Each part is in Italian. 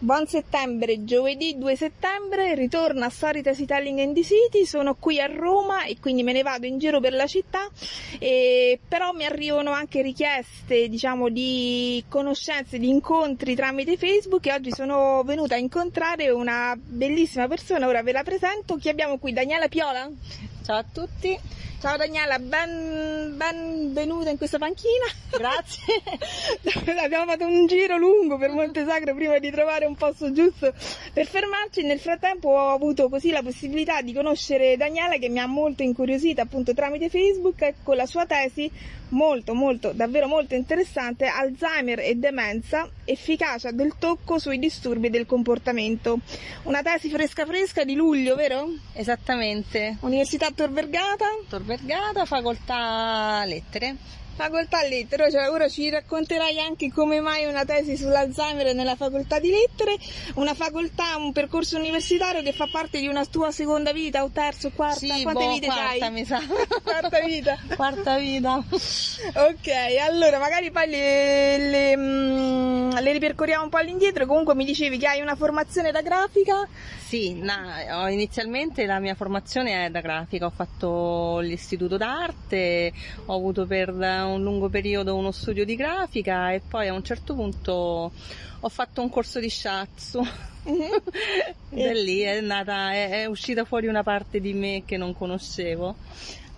Buon settembre, giovedì 2 settembre, ritorno a Soritas Telling and the City, sono qui a Roma e quindi me ne vado in giro per la città, e però mi arrivano anche richieste diciamo di conoscenze, di incontri tramite Facebook e oggi sono venuta a incontrare una bellissima persona, ora ve la presento, chi abbiamo qui? Daniela Piola? Ciao a tutti. Ciao Daniela, ben, benvenuta in questa panchina. Grazie. Abbiamo fatto un giro lungo per Montesacro prima di trovare un posto giusto per fermarci. Nel frattempo ho avuto così la possibilità di conoscere Daniela che mi ha molto incuriosita appunto tramite Facebook con la sua tesi molto molto davvero molto interessante Alzheimer e demenza efficacia del tocco sui disturbi del comportamento. Una tesi fresca fresca di luglio vero? esattamente. Università Tor Vergata. Tor Vergata facoltà lettere facoltà lettere, cioè ora ci racconterai anche come mai una tesi sull'Alzheimer nella facoltà di lettere, una facoltà, un percorso universitario che fa parte di una tua seconda vita o terza o quarta? Sì, Quante boh, vite quarta, sai? mi sa. quarta vita. quarta vita. ok, allora magari poi le, le, mm, le, ripercorriamo un po' all'indietro, comunque mi dicevi che hai una formazione da grafica? Sì, no, inizialmente la mia formazione è da grafica, ho fatto l'istituto d'arte, ho avuto per un lungo periodo uno studio di grafica e poi a un certo punto ho fatto un corso di shiatsu. Mm-hmm. da lì è, nata, è, è uscita fuori una parte di me che non conoscevo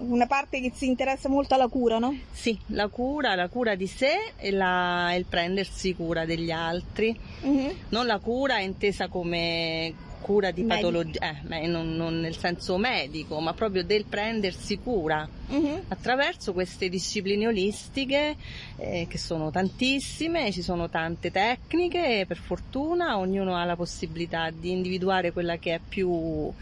una parte che si interessa molto alla cura, no? Sì, la cura, la cura di sé e la, il prendersi cura degli altri. Mm-hmm. Non la cura intesa come cura di patologia, eh, non, non, nel senso medico, ma proprio del prendersi cura uh-huh. attraverso queste discipline olistiche eh, che sono tantissime, ci sono tante tecniche, per fortuna ognuno ha la possibilità di individuare quella che è più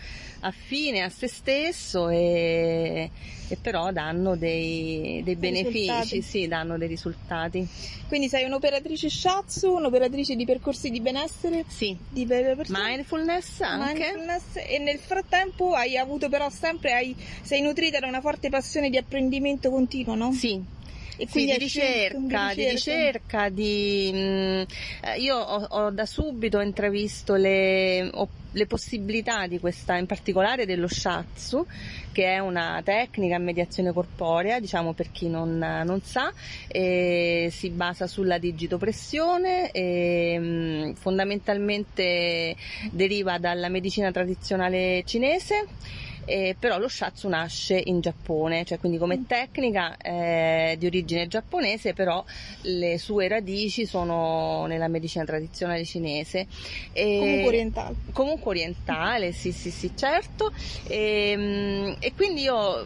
affine a se stesso e, e però danno dei, dei benefici, sì, danno dei risultati. Quindi sei un'operatrice shiatsu, un'operatrice di percorsi di benessere? Sì. Di mindfulness anche. Mindfulness e nel frattempo hai avuto però sempre, hai, sei nutrita da una forte passione di apprendimento continuo, no? Sì, e quindi sì, di, ricerca, di, ricerca, di ricerca, di io ho, ho, da subito intravisto le, ho, le, possibilità di questa, in particolare dello shatsu, che è una tecnica a mediazione corporea, diciamo per chi non, non sa, si basa sulla digitopressione e fondamentalmente deriva dalla medicina tradizionale cinese eh, però lo shatsu nasce in Giappone, cioè quindi come mm. tecnica eh, di origine giapponese, però le sue radici sono nella medicina tradizionale cinese. E, comunque orientale. Comunque orientale, sì, sì, sì, certo. E, ehm, e quindi io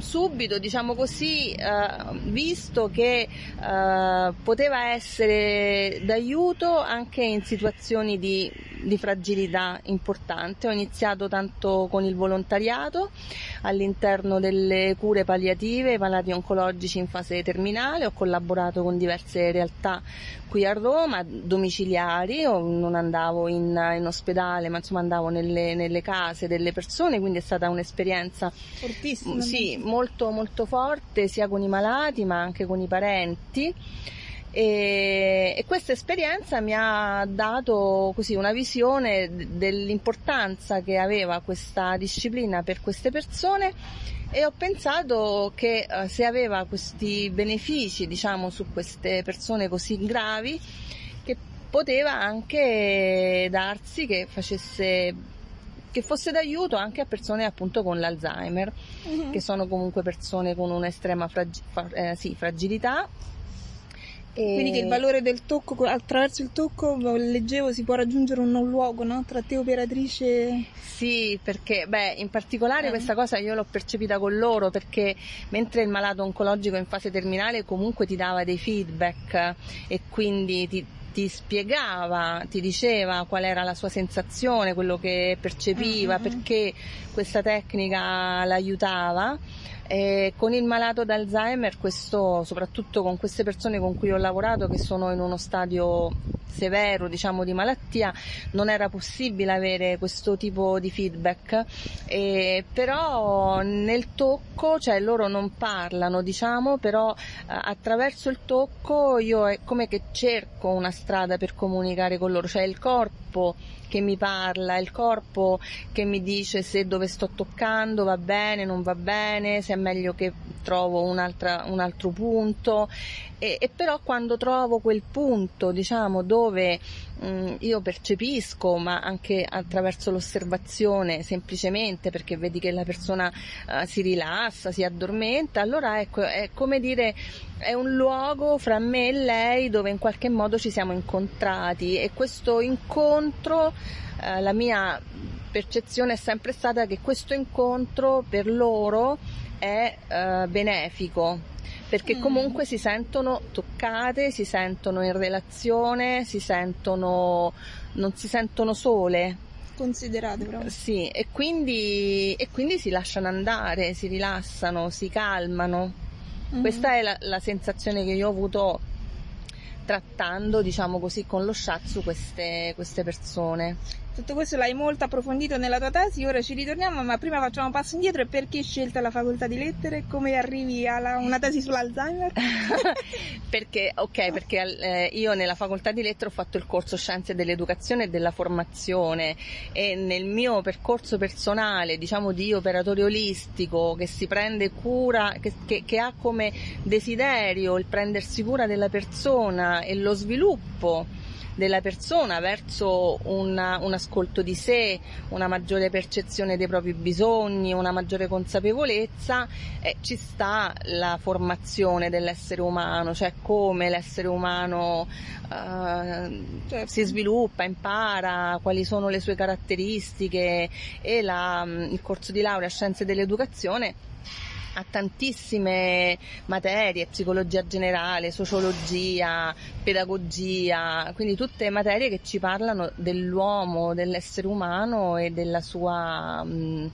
subito, diciamo così, eh, visto che eh, poteva essere d'aiuto anche in situazioni di, di fragilità importante, ho iniziato tanto con il volontariato volontariato all'interno delle cure palliative, malati oncologici in fase terminale, ho collaborato con diverse realtà qui a Roma, domiciliari, non andavo in, in ospedale, ma insomma andavo nelle, nelle, case delle persone, quindi è stata un'esperienza fortissima. Sì, molto molto forte, sia con i malati ma anche con i parenti. E, e, questa esperienza mi ha dato così una visione dell'importanza che aveva questa disciplina per queste persone e ho pensato che eh, se aveva questi benefici diciamo su queste persone così gravi che poteva anche darsi che facesse che fosse d'aiuto anche a persone appunto con l'Alzheimer, mm-hmm. che sono comunque persone con un'estrema fragi- eh, sì, fragilità e... Quindi che il valore del tocco, attraverso il tocco, leggevo, si può raggiungere un non luogo, no? Tra te operatrice. Sì, perché, beh, in particolare eh. questa cosa io l'ho percepita con loro, perché mentre il malato oncologico in fase terminale comunque ti dava dei feedback e quindi ti, ti spiegava, ti diceva qual era la sua sensazione, quello che percepiva, mm-hmm. perché questa tecnica l'aiutava E con il malato d'Alzheimer, questo, soprattutto con queste persone con cui ho lavorato che sono in uno stadio severo diciamo, di malattia, non era possibile avere questo tipo di feedback. E, però nel tocco, cioè loro non parlano, diciamo, però eh, attraverso il tocco io è come che cerco una strada per comunicare con loro, cioè il corpo che mi parla, il corpo che mi dice se dove sto toccando va bene, non va bene, se è meglio che trovo un altro punto. E, e, però quando trovo quel punto diciamo dove mh, mm, io percepisco ma anche attraverso l'osservazione semplicemente perché vedi che la persona uh, si rilassa, si addormenta allora ecco è come dire è un luogo fra me e lei dove in qualche modo ci siamo incontrati. E questo incontro uh, la mia percezione è sempre stata che questo incontro per loro è uh, benefico perché mm. comunque si sentono toccate, si sentono in relazione, si sentono, non si sentono sole. Considerate proprio. Sì, e quindi, e quindi si lasciano andare, si rilassano, si calmano. Mm. Questa è la, la sensazione che io ho avuto trattando, diciamo così, con lo shatsu queste, queste persone. Tutto questo l'hai molto approfondito nella tua tesi, ora ci ritorniamo, ma prima facciamo un passo indietro e perché scelto la facoltà di lettere? Come arrivi a una tesi sull'Alzheimer? perché, ok, perché eh, io nella facoltà di lettere ho fatto il corso Scienze dell'Educazione e della Formazione e nel mio percorso personale, diciamo di operatore olistico che si prende cura, che, che, che ha come desiderio il prendersi cura della persona e lo sviluppo della persona verso una, un ascolto di sé, una maggiore percezione dei propri bisogni, una maggiore consapevolezza, eh, ci sta la formazione dell'essere umano, cioè come l'essere umano eh, certo. si sviluppa, impara, quali sono le sue caratteristiche e la, il corso di laurea Scienze dell'Educazione ha tantissime materie, psicologia generale, sociologia, pedagogia, quindi tutte materie che ci parlano dell'uomo, dell'essere umano e della sua mh,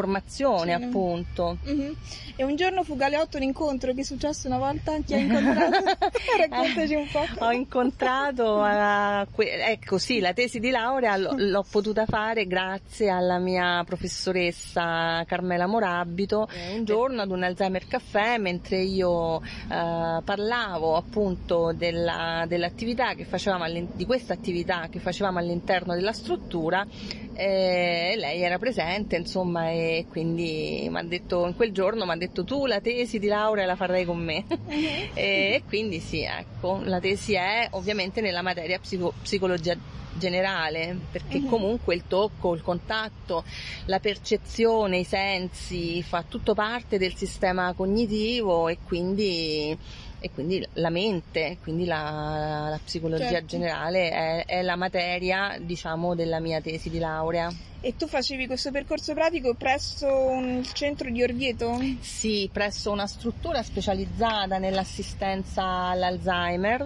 formazione sì. appunto. Mm-hmm. E un giorno fu Galeotto un incontro, che è successo una volta? Chi ha incontrato? Raccontaci un po'. Ho incontrato, uh, que- ecco sì, la tesi di laurea l- l'ho potuta fare grazie alla mia professoressa Carmela Morabito. Eh, un giorno ad un Alzheimer Caffè, mentre io uh, parlavo appunto della, dell'attività che facevamo, di questa attività che facevamo all'interno della struttura, e lei era presente insomma e quindi mi ha detto in quel giorno mi ha detto tu la tesi di laurea la farai con me uh-huh. e, quindi sì ecco la tesi è ovviamente nella materia psico- psicologia generale perché uh-huh. comunque il tocco, il contatto, la percezione, i sensi fa tutto parte del sistema cognitivo e quindi e quindi la mente, quindi la, la psicologia certo. generale è, è, la materia diciamo della mia tesi di laurea. E tu facevi questo percorso pratico presso un centro di Orvieto? Sì, presso una struttura specializzata nell'assistenza all'Alzheimer,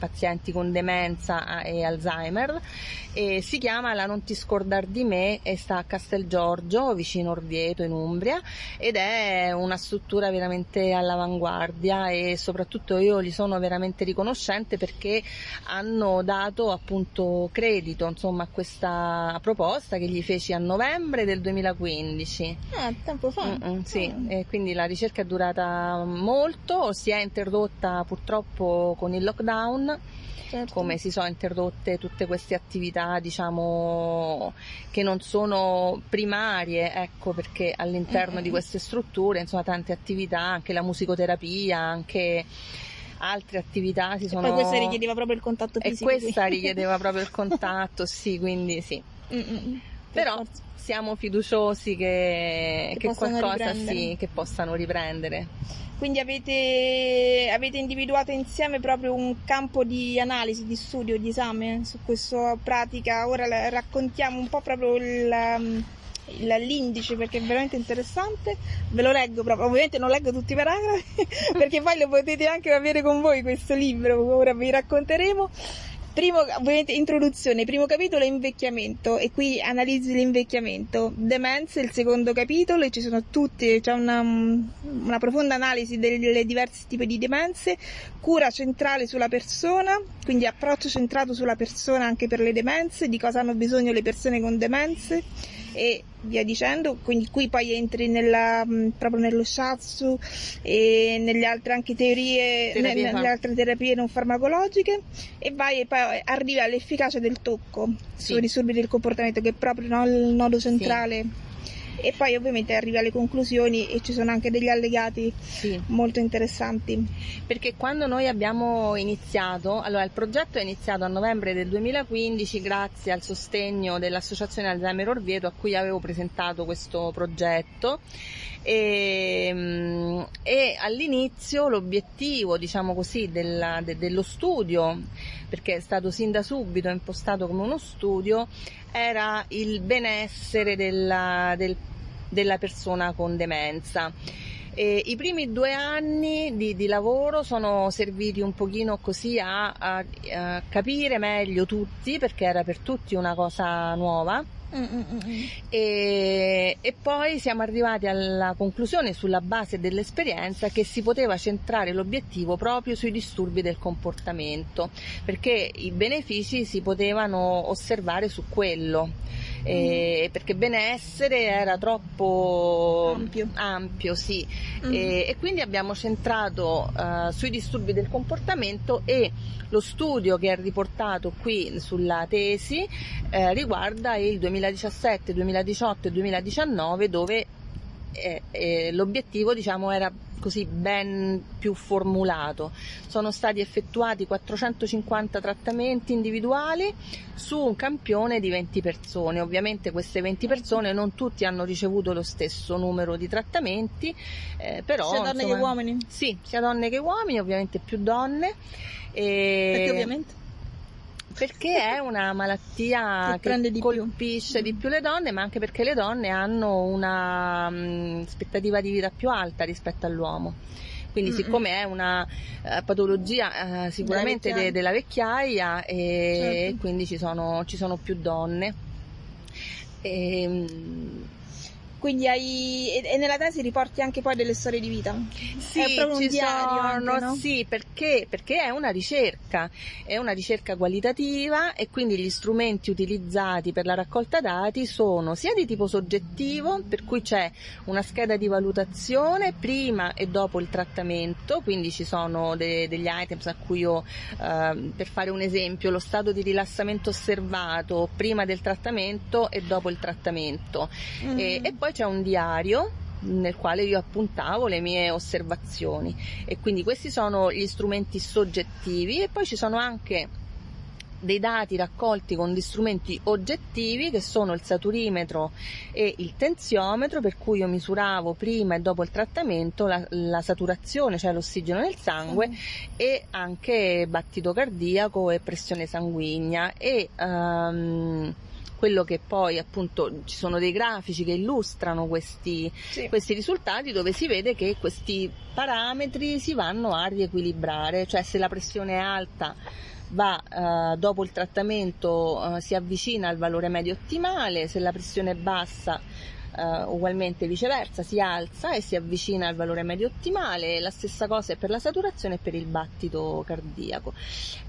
pazienti con demenza e Alzheimer e si chiama La non ti scordar di me e sta a Castel Giorgio vicino Orvieto in Umbria ed è una struttura veramente all'avanguardia e soprattutto io gli sono veramente riconoscente perché hanno dato appunto credito insomma a questa proposta che gli feci a novembre del 2015 ah tempo fa Mm-mm, sì e quindi la ricerca è durata molto si è interrotta purtroppo con il lockdown certo. come si sono interrotte tutte queste attività diciamo che non sono primarie ecco perché all'interno mm-hmm. di queste strutture insomma tante attività anche la musicoterapia anche altre attività si sono... E poi questa richiedeva proprio il contatto fisico. E questa richiedeva proprio il contatto, sì, quindi sì. Mm-mm. Però siamo fiduciosi che, che, che qualcosa sì, che possano riprendere. Quindi avete, avete, individuato insieme proprio un campo di analisi, di studio, di esame su questa pratica. Ora raccontiamo un po' proprio il, um, l'indice perché è veramente interessante. Ve lo leggo proprio, ovviamente non leggo tutti i paragrafi perché poi lo potete anche avere con voi questo libro, ora vi racconteremo primo, ovviamente introduzione, primo capitolo è invecchiamento e qui analizzi l'invecchiamento, demenza il secondo capitolo e ci sono tutti, c'è una, una profonda analisi delle diversi tipi di demenze, cura centrale sulla persona, quindi approccio centrato sulla persona anche per le demenze, di cosa hanno bisogno le persone con demenze e via dicendo, quindi qui poi entri nella, proprio nello shiatsu e nelle altre anche teorie, nelle, nelle altre terapie non farmacologiche e vai e poi arrivi all'efficacia del tocco sì. sui disturbi del comportamento che è proprio no, il nodo centrale. Sì e poi ovviamente arrivi alle conclusioni e ci sono anche degli allegati sì. molto interessanti. Perché quando noi abbiamo iniziato, allora il progetto è iniziato a novembre del 2015 grazie al sostegno dell'associazione Alzheimer Orvieto a cui avevo presentato questo progetto e, mm, e all'inizio l'obiettivo diciamo così della, de, dello studio perché è stato sin da subito impostato come uno studio era il benessere della, del della persona con demenza. E I primi due anni di, di, lavoro sono serviti un pochino così a, a, a, capire meglio tutti, perché era per tutti una cosa nuova. E, e, poi siamo arrivati alla conclusione sulla base dell'esperienza che si poteva centrare l'obiettivo proprio sui disturbi del comportamento perché i benefici si potevano osservare su quello eh, perché benessere era troppo ampio, ampio sì. Mm. E, e, quindi abbiamo centrato uh, sui disturbi del comportamento e lo studio che è riportato qui sulla tesi eh, riguarda il 2017, 2018 e 2019 dove eh, eh, l'obiettivo diciamo era così ben più formulato. Sono stati effettuati 450 trattamenti individuali su un campione di 20 persone. Ovviamente queste 20 persone non tutti hanno ricevuto lo stesso numero di trattamenti, eh, però... Sia donne insomma, che uomini? Sì, sia donne che uomini, ovviamente più donne. E... Perché ovviamente? Perché è una malattia che, che di colpisce più. di più le donne, ma anche perché le donne hanno una um, aspettativa di vita più alta rispetto all'uomo. Quindi, mm-hmm. siccome è una uh, patologia uh, sicuramente de- della vecchiaia, e, certo. quindi ci sono, ci sono, più donne. E, um, quindi hai, e, nella tesi riporti anche poi delle storie di vita? Sì, è proprio un diario sono, anche, no? sì perché, perché è una ricerca, è una ricerca qualitativa e quindi gli strumenti utilizzati per la raccolta dati sono sia di tipo soggettivo, per cui c'è una scheda di valutazione prima e dopo il trattamento, quindi ci sono de, degli items a cui io, eh, per fare un esempio, lo stato di rilassamento osservato prima del trattamento e dopo il trattamento. Mm. E, e poi poi c'è un diario nel quale io appuntavo le mie osservazioni e quindi questi sono gli strumenti soggettivi e poi ci sono anche dei dati raccolti con gli strumenti oggettivi che sono il saturimetro e il tenziometro per cui io misuravo prima e dopo il trattamento la, la saturazione, cioè l'ossigeno nel sangue mm. e anche battito cardiaco e pressione sanguigna e um, quello che poi appunto ci sono dei grafici che illustrano questi, sì. questi risultati dove si vede che questi parametri si vanno a riequilibrare, cioè se la pressione è alta va eh, dopo il trattamento eh, si avvicina al valore medio ottimale, se la pressione è bassa Uh, ugualmente viceversa si alza e si avvicina al valore medio ottimale, la stessa cosa è per la saturazione e per il battito cardiaco.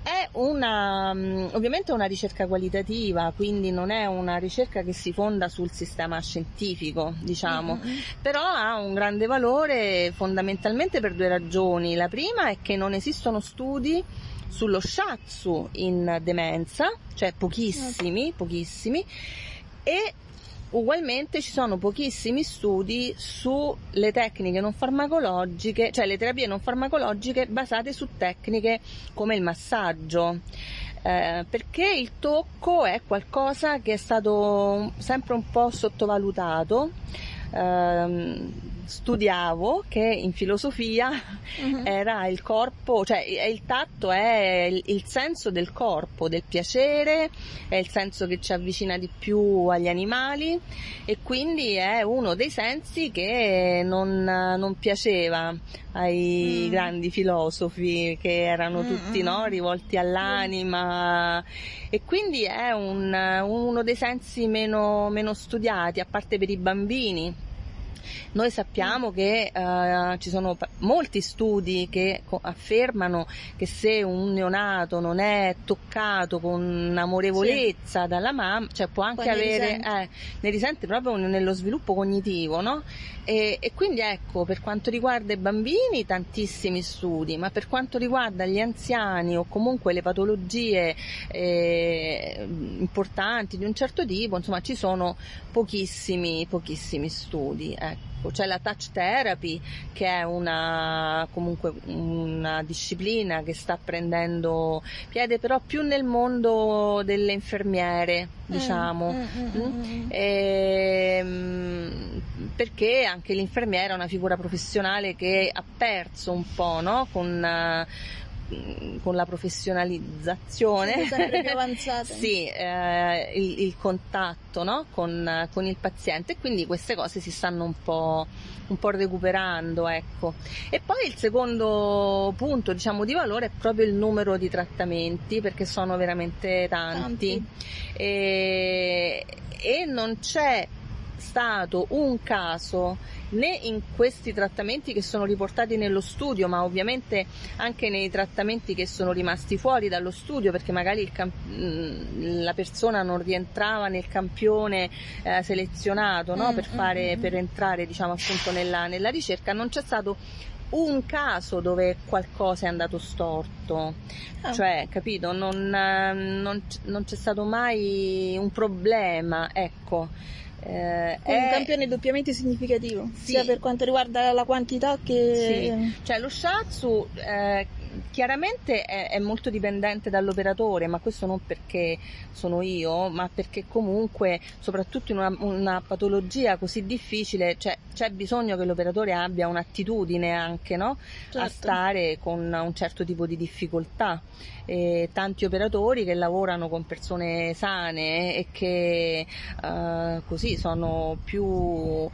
È una, um, ovviamente una ricerca qualitativa, quindi non è una ricerca che si fonda sul sistema scientifico, diciamo, mm-hmm. però ha un grande valore fondamentalmente per due ragioni. La prima è che non esistono studi sullo shatsu in demenza, cioè pochissimi, pochissimi, e Ugualmente ci sono pochissimi studi sulle tecniche non farmacologiche, cioè le terapie non farmacologiche basate su tecniche come il massaggio. Eh, perché il tocco è qualcosa che è stato sempre un po' sottovalutato. Eh, studiavo che in filosofia uh-huh. era il corpo, cioè il tatto è il, il, senso del corpo, del piacere, è il senso che ci avvicina di più agli animali e quindi è uno dei sensi che non, non piaceva ai mm. grandi filosofi che erano mm, tutti mm. no, rivolti all'anima e quindi è un, uno dei sensi meno, meno studiati, a parte per i bambini noi sappiamo che uh, ci sono molti studi che affermano che se un neonato non è toccato con amorevolezza sì. dalla mamma, cioè può anche Poi avere, ne risente. Eh, ne risente proprio nello sviluppo cognitivo, no? E, e, quindi ecco, per quanto riguarda i bambini, tantissimi studi, ma per quanto riguarda gli anziani o comunque le patologie eh, importanti di un certo tipo, insomma, ci sono pochissimi, pochissimi studi. Ecco. C'è la touch therapy che è una, comunque una disciplina che sta prendendo piede però più nel mondo delle infermiere, mm, diciamo, mm, mm. E, ehm, perché anche l'infermiera è una figura professionale che ha perso un po' no? con con la professionalizzazione sì, eh, il, il, contatto no? con, con, il paziente e quindi queste cose si stanno un po', un po' recuperando ecco. e poi il secondo punto diciamo di valore è proprio il numero di trattamenti perché sono veramente tanti, tanti. E, e non c'è stato un caso né in questi trattamenti che sono riportati nello studio, ma ovviamente anche nei trattamenti che sono rimasti fuori dallo studio perché magari mm, la persona non rientrava nel campione eh, selezionato no? mm, per, fare, mm, per entrare diciamo, appunto nella, nella ricerca, non c'è stato un caso dove qualcosa è andato storto, ah. cioè, capito, non, non, non, c'è stato mai un problema, ecco. Eh, è un campione doppiamente significativo, sì. sia per quanto riguarda la quantità che... Sì. Cioè lo Shatsu eh, chiaramente è, è, molto dipendente dall'operatore, ma questo non perché sono io, ma perché comunque, soprattutto in una, una patologia così difficile, cioè, c'è bisogno che l'operatore abbia un'attitudine anche no? certo. a stare con un certo tipo di difficoltà. E tanti operatori che lavorano con persone sane e che uh, così sono più. Uh,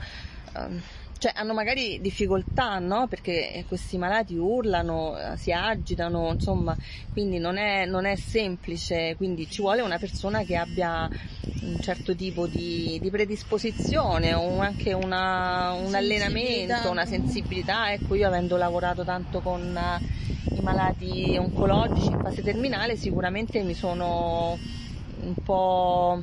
cioè hanno magari difficoltà, no? Perché questi malati urlano, eh, si agitano, insomma, quindi non è, non è semplice, quindi ci vuole una persona che abbia un certo tipo di, di predisposizione o anche una, un allenamento, una sensibilità. Ecco, io avendo lavorato tanto con uh, i malati oncologici in fase terminale, sicuramente mi sono un po'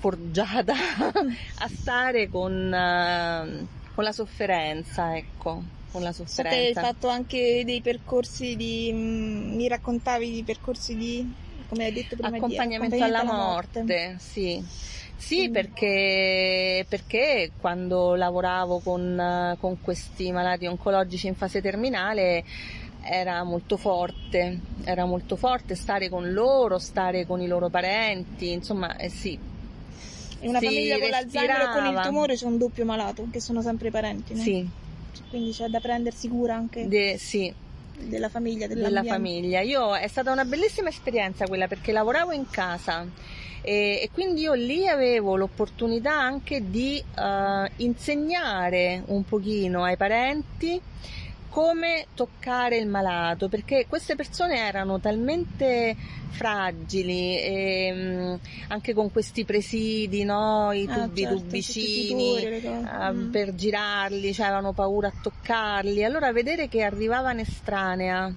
forgiata a stare con, uh, con, la sofferenza, ecco. Con la sofferenza. Hai fatto anche dei percorsi di. Mm, mi raccontavi di percorsi di. come hai detto prima accompagnamento, di, accompagnamento alla, morte. morte. Sì. Sì, mm. perché, perché, quando lavoravo con, con, questi malati oncologici in fase terminale era molto forte, era molto forte stare con loro, stare con i loro parenti, insomma, eh sì, in una famiglia con l'Alzheimer o con il tumore c'è un doppio malato, che sono sempre parenti, no? Sì. Quindi c'è da prendersi cura anche. De, sì. Della famiglia, della famiglia. Io è stata una bellissima esperienza quella perché lavoravo in casa e, e quindi io lì avevo l'opportunità anche di uh, insegnare un pochino ai parenti come toccare il malato, perché queste persone erano talmente fragili, e, ehm, anche con questi presidi, no? i ah, tubi, ah, certo, tubicini uh, mm. per girarli, cioè avevano paura a toccarli. Allora vedere che arrivava un'estranea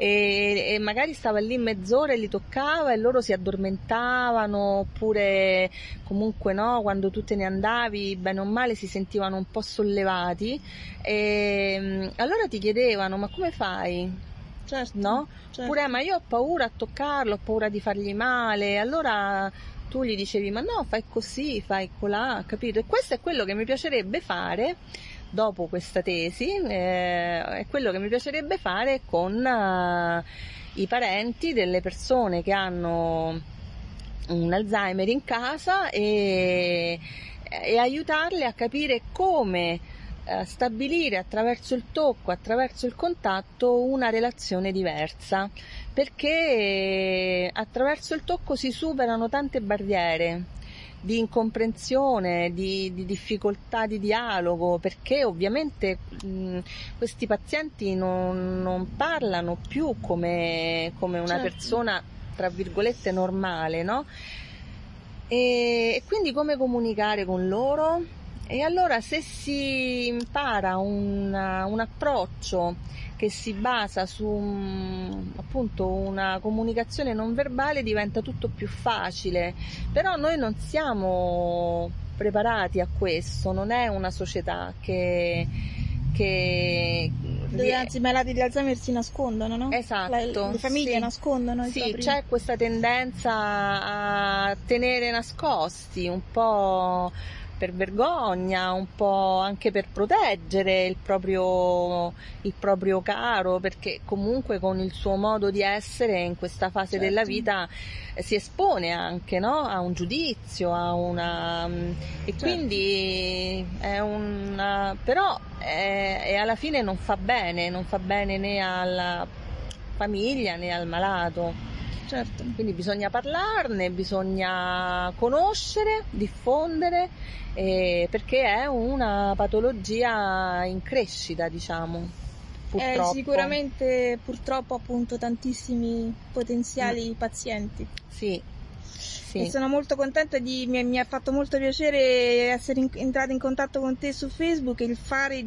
e, e, magari stava lì mezz'ora e li toccava e loro si addormentavano oppure comunque no, quando tu te ne andavi bene o male si sentivano un po' sollevati e mm, allora ti chiedevano ma come fai? Certo, no? Certo. Oppure ma io ho paura a toccarlo, ho paura di fargli male, allora tu gli dicevi ma no fai così, fai colà, capito? E questo è quello che mi piacerebbe fare dopo questa tesi eh, è quello che mi piacerebbe fare con uh, i parenti delle persone che hanno un Alzheimer in casa e e aiutarle a capire come eh, stabilire attraverso il tocco, attraverso il contatto una relazione diversa, perché attraverso il tocco si superano tante barriere di incomprensione, di, di, difficoltà di dialogo, perché ovviamente mh, questi pazienti non, non, parlano più come, come una certo. persona, tra virgolette, normale, no? E, e quindi come comunicare con loro? E allora se si impara una, un approccio che si basa su appunto una comunicazione non verbale diventa tutto più facile, però noi non siamo preparati a questo, non è una società che che dove anzi i malati di Alzheimer si nascondono, no? Esatto. La, le famiglie sì. nascondono. Sì, c'è questa tendenza a tenere nascosti un po' per vergogna, un po' anche per proteggere il proprio, il proprio caro, perché comunque con il suo modo di essere in questa fase certo. della vita eh, si espone anche no? a un giudizio, a una... Mm, e certo. quindi è una... però è, è alla fine non fa bene, non fa bene né alla famiglia né al malato. Certo. Quindi bisogna parlarne, bisogna conoscere, diffondere, eh, perché è una patologia in crescita, diciamo. Purtroppo. Eh, sicuramente purtroppo appunto tantissimi potenziali mm. pazienti. Sì, sì. Sono molto contenta di, mi, mi, ha fatto molto piacere essere in, entrata in contatto con te su Facebook e il fare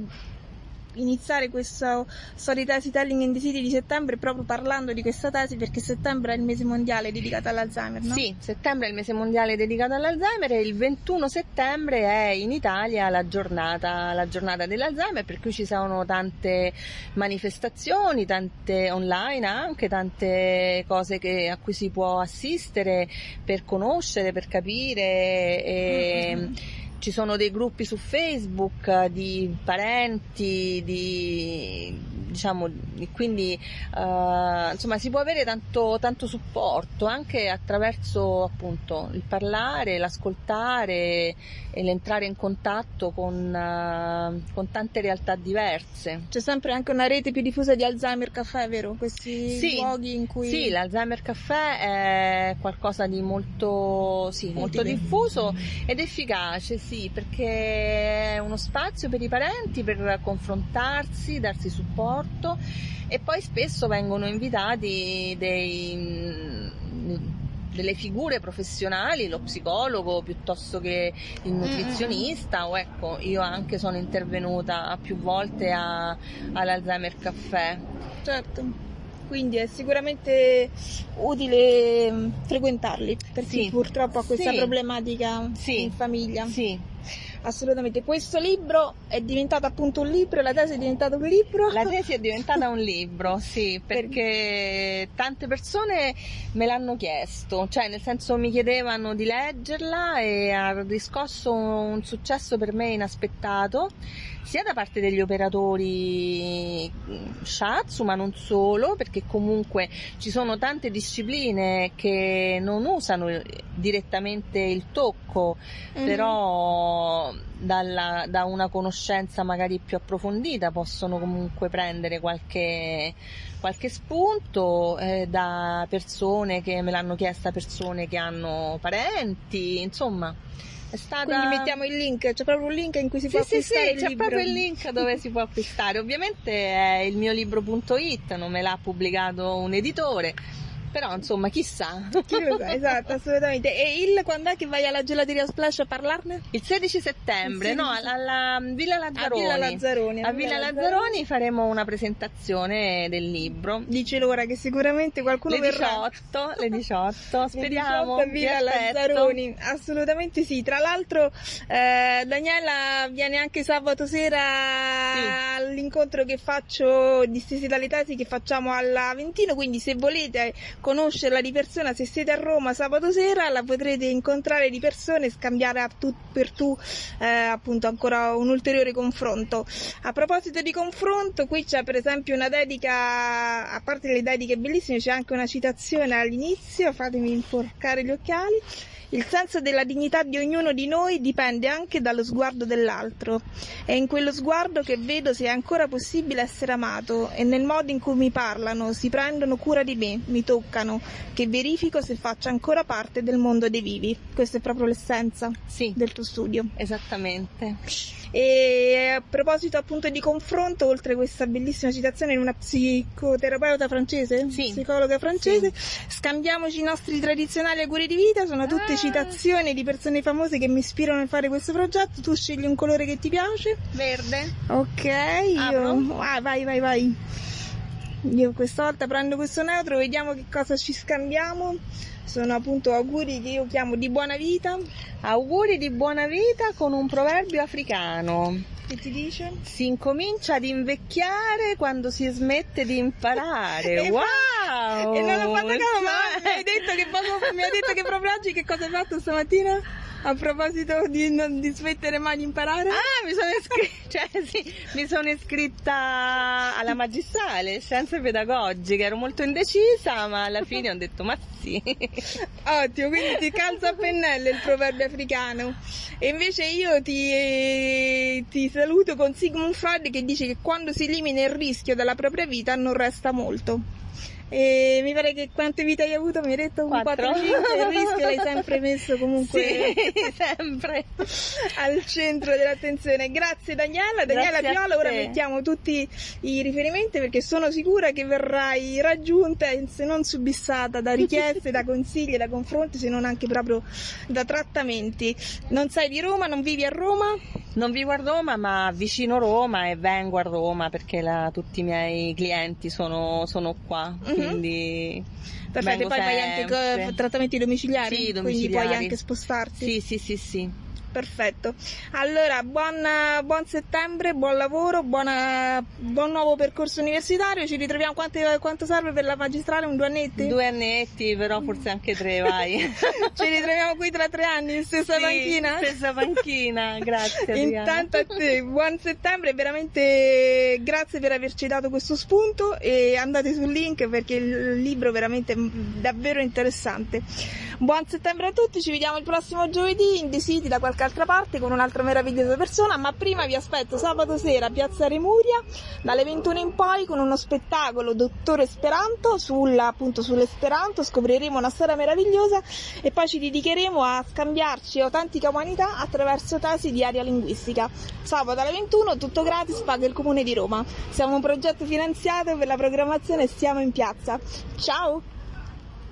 iniziare questa story telling in the city di settembre proprio parlando di questa tesi perché settembre è il mese mondiale dedicato all'Alzheimer, no? Sì, settembre è il mese mondiale dedicato all'Alzheimer e il 21 settembre è in Italia la giornata, la giornata dell'Alzheimer per cui ci sono tante manifestazioni, tante online anche, tante cose che, a cui si può assistere per conoscere, per capire e, mm-hmm ci sono dei gruppi su Facebook di parenti, di, diciamo, quindi uh, insomma si può avere tanto, tanto, supporto anche attraverso appunto il parlare, l'ascoltare e l'entrare in contatto con, uh, con, tante realtà diverse. C'è sempre anche una rete più diffusa di Alzheimer Caffè, vero? Questi sì, luoghi in cui... Sì, l'Alzheimer Caffè è qualcosa di molto, sì, molto diffuso ed efficace, sì, perché è uno spazio per i parenti per confrontarsi, darsi supporto supporto e poi spesso vengono invitati dei, delle figure professionali, lo psicologo piuttosto che il nutrizionista o ecco io anche sono intervenuta più volte a, all'Alzheimer Caffè. Certo quindi è sicuramente utile mm, frequentarli per chi sì, purtroppo ha questa sì, problematica sì, in famiglia. Sì, assolutamente. Questo libro è diventato appunto un libro, la tesi è diventata un libro. La tesi è diventata un libro, sì, perché tante persone me l'hanno chiesto, cioè nel senso mi chiedevano di leggerla e ha riscosso un successo per me inaspettato sia da parte degli operatori Shatsu, ma non solo, perché comunque ci sono tante discipline che non usano direttamente il tocco, mm-hmm. però dalla, da una conoscenza magari più approfondita possono comunque prendere qualche, qualche spunto eh, da persone che me l'hanno chiesta, persone che hanno parenti, insomma. È stata... Quindi mettiamo il link, c'è proprio un link in cui si sì, può sì, acquistare sì, c'è libro. proprio il link dove si può acquistare. Ovviamente è il mio libro.it, non me l'ha pubblicato un editore però insomma chissà. Chi lo sa esatto assolutamente. E il quando è che vai alla gelateria Splash a parlarne? il 16 settembre il 16... no alla, alla, Villa Lazzaroni a Villa Lazzaroni. A, a Villa, Villa Lazzaroni, Lazzaroni faremo una presentazione del libro. Dice l'ora che sicuramente qualcuno le verrà. 18 le 18 speriamo le 18 a Villa Lazzaroni. Assolutamente sì. Tra l'altro eh, Daniela viene anche sabato sera sì. all'incontro che faccio di Stesi dalle Tesi che facciamo alla Ventino quindi se volete conoscerla di persona, se siete a Roma sabato sera la potrete incontrare di persona e scambiare a tu per tu eh, appunto ancora un ulteriore confronto. A proposito di confronto, qui c'è per esempio una dedica, a parte le dediche bellissime, c'è anche una citazione all'inizio, fatemi inforcare gli occhiali. Il senso della dignità di ognuno di noi dipende anche dallo sguardo dell'altro. È in quello sguardo che vedo se è ancora possibile essere amato e nel modo in cui mi parlano, si prendono cura di me, mi toccano, che verifico se faccio ancora parte del mondo dei vivi. Questa è proprio l'essenza sì, del tuo studio. Esattamente. E a proposito appunto di confronto, oltre questa bellissima citazione in una psicoterapeuta francese, sì. psicologa francese, sì. scambiamoci i nostri tradizionali auguri di vita, sono tutte ah. Citazioni di persone famose che mi ispirano a fare questo progetto, tu scegli un colore che ti piace. Verde. Ok, io... Ah, vai, vai, vai. Io questa volta prendo questo neutro, vediamo che cosa ci scambiamo sono appunto auguri che io chiamo di buona vita. Auguri di buona vita con un proverbio africano. Che ti dice? Si incomincia ad invecchiare quando si smette di imparare. wow! E non l'ho fatta caso, ma mi hai detto che, mi hai detto che proprio oggi che cosa hai fatto stamattina? A proposito di, non, di smettere mai di imparare? Ah, mi sono, iscritta, cioè, sì, mi sono iscritta alla magistrale, scienze pedagogiche, ero molto indecisa, ma alla fine ho detto ma sì. Ottimo, quindi ti calza a pennello il proverbio africano. E invece io ti, ti saluto con Sigmund Freud che dice che quando si elimina il rischio della propria vita non resta molto. E mi pare che quante vite hai avuto? Mi hai detto un 4 5 il rischio l'hai sempre messo comunque sì, sempre al centro dell'attenzione. Grazie Daniela, Daniela Grazie Piola, ora mettiamo tutti i riferimenti perché sono sicura che verrai raggiunta e se non subissata da richieste, da consigli, da confronti, se non anche proprio da trattamenti. Non sei di Roma, non vivi a Roma? Non vivo a Roma, ma vicino Roma e vengo a Roma perché la, tutti i miei clienti sono, sono qua. Mm-hmm. Quindi. Perfetto, e poi fai anche trattamenti domiciliari? Sì, domiciliari. Quindi puoi anche spostarti? Sì, sì, sì, sì perfetto. Allora, buon, buon settembre, buon lavoro, buona, buon nuovo percorso universitario. Ci ritroviamo quante, quanto serve per la magistrale? Un due annetti? Due annetti, però forse anche tre, vai. Ci ritroviamo qui tra tre anni, stessa sì, panchina? Stessa panchina, grazie. Intanto a te, buon settembre, veramente grazie per averci dato questo spunto e andate sul link perché il libro è veramente davvero interessante. Buon settembre a tutti, ci vediamo il prossimo giovedì in City da qualche altra parte con un'altra meravigliosa persona, ma prima vi aspetto sabato sera a Piazza Remuria dalle 21 in poi con uno spettacolo Dottore Esperanto sulla, appunto sull'Esperanto, scopriremo una storia meravigliosa e poi ci dedicheremo a scambiarci autentica umanità attraverso tesi di area linguistica. Sabato alle 21 tutto gratis, paga il Comune di Roma. Siamo un progetto finanziato per la programmazione e siamo in piazza. Ciao!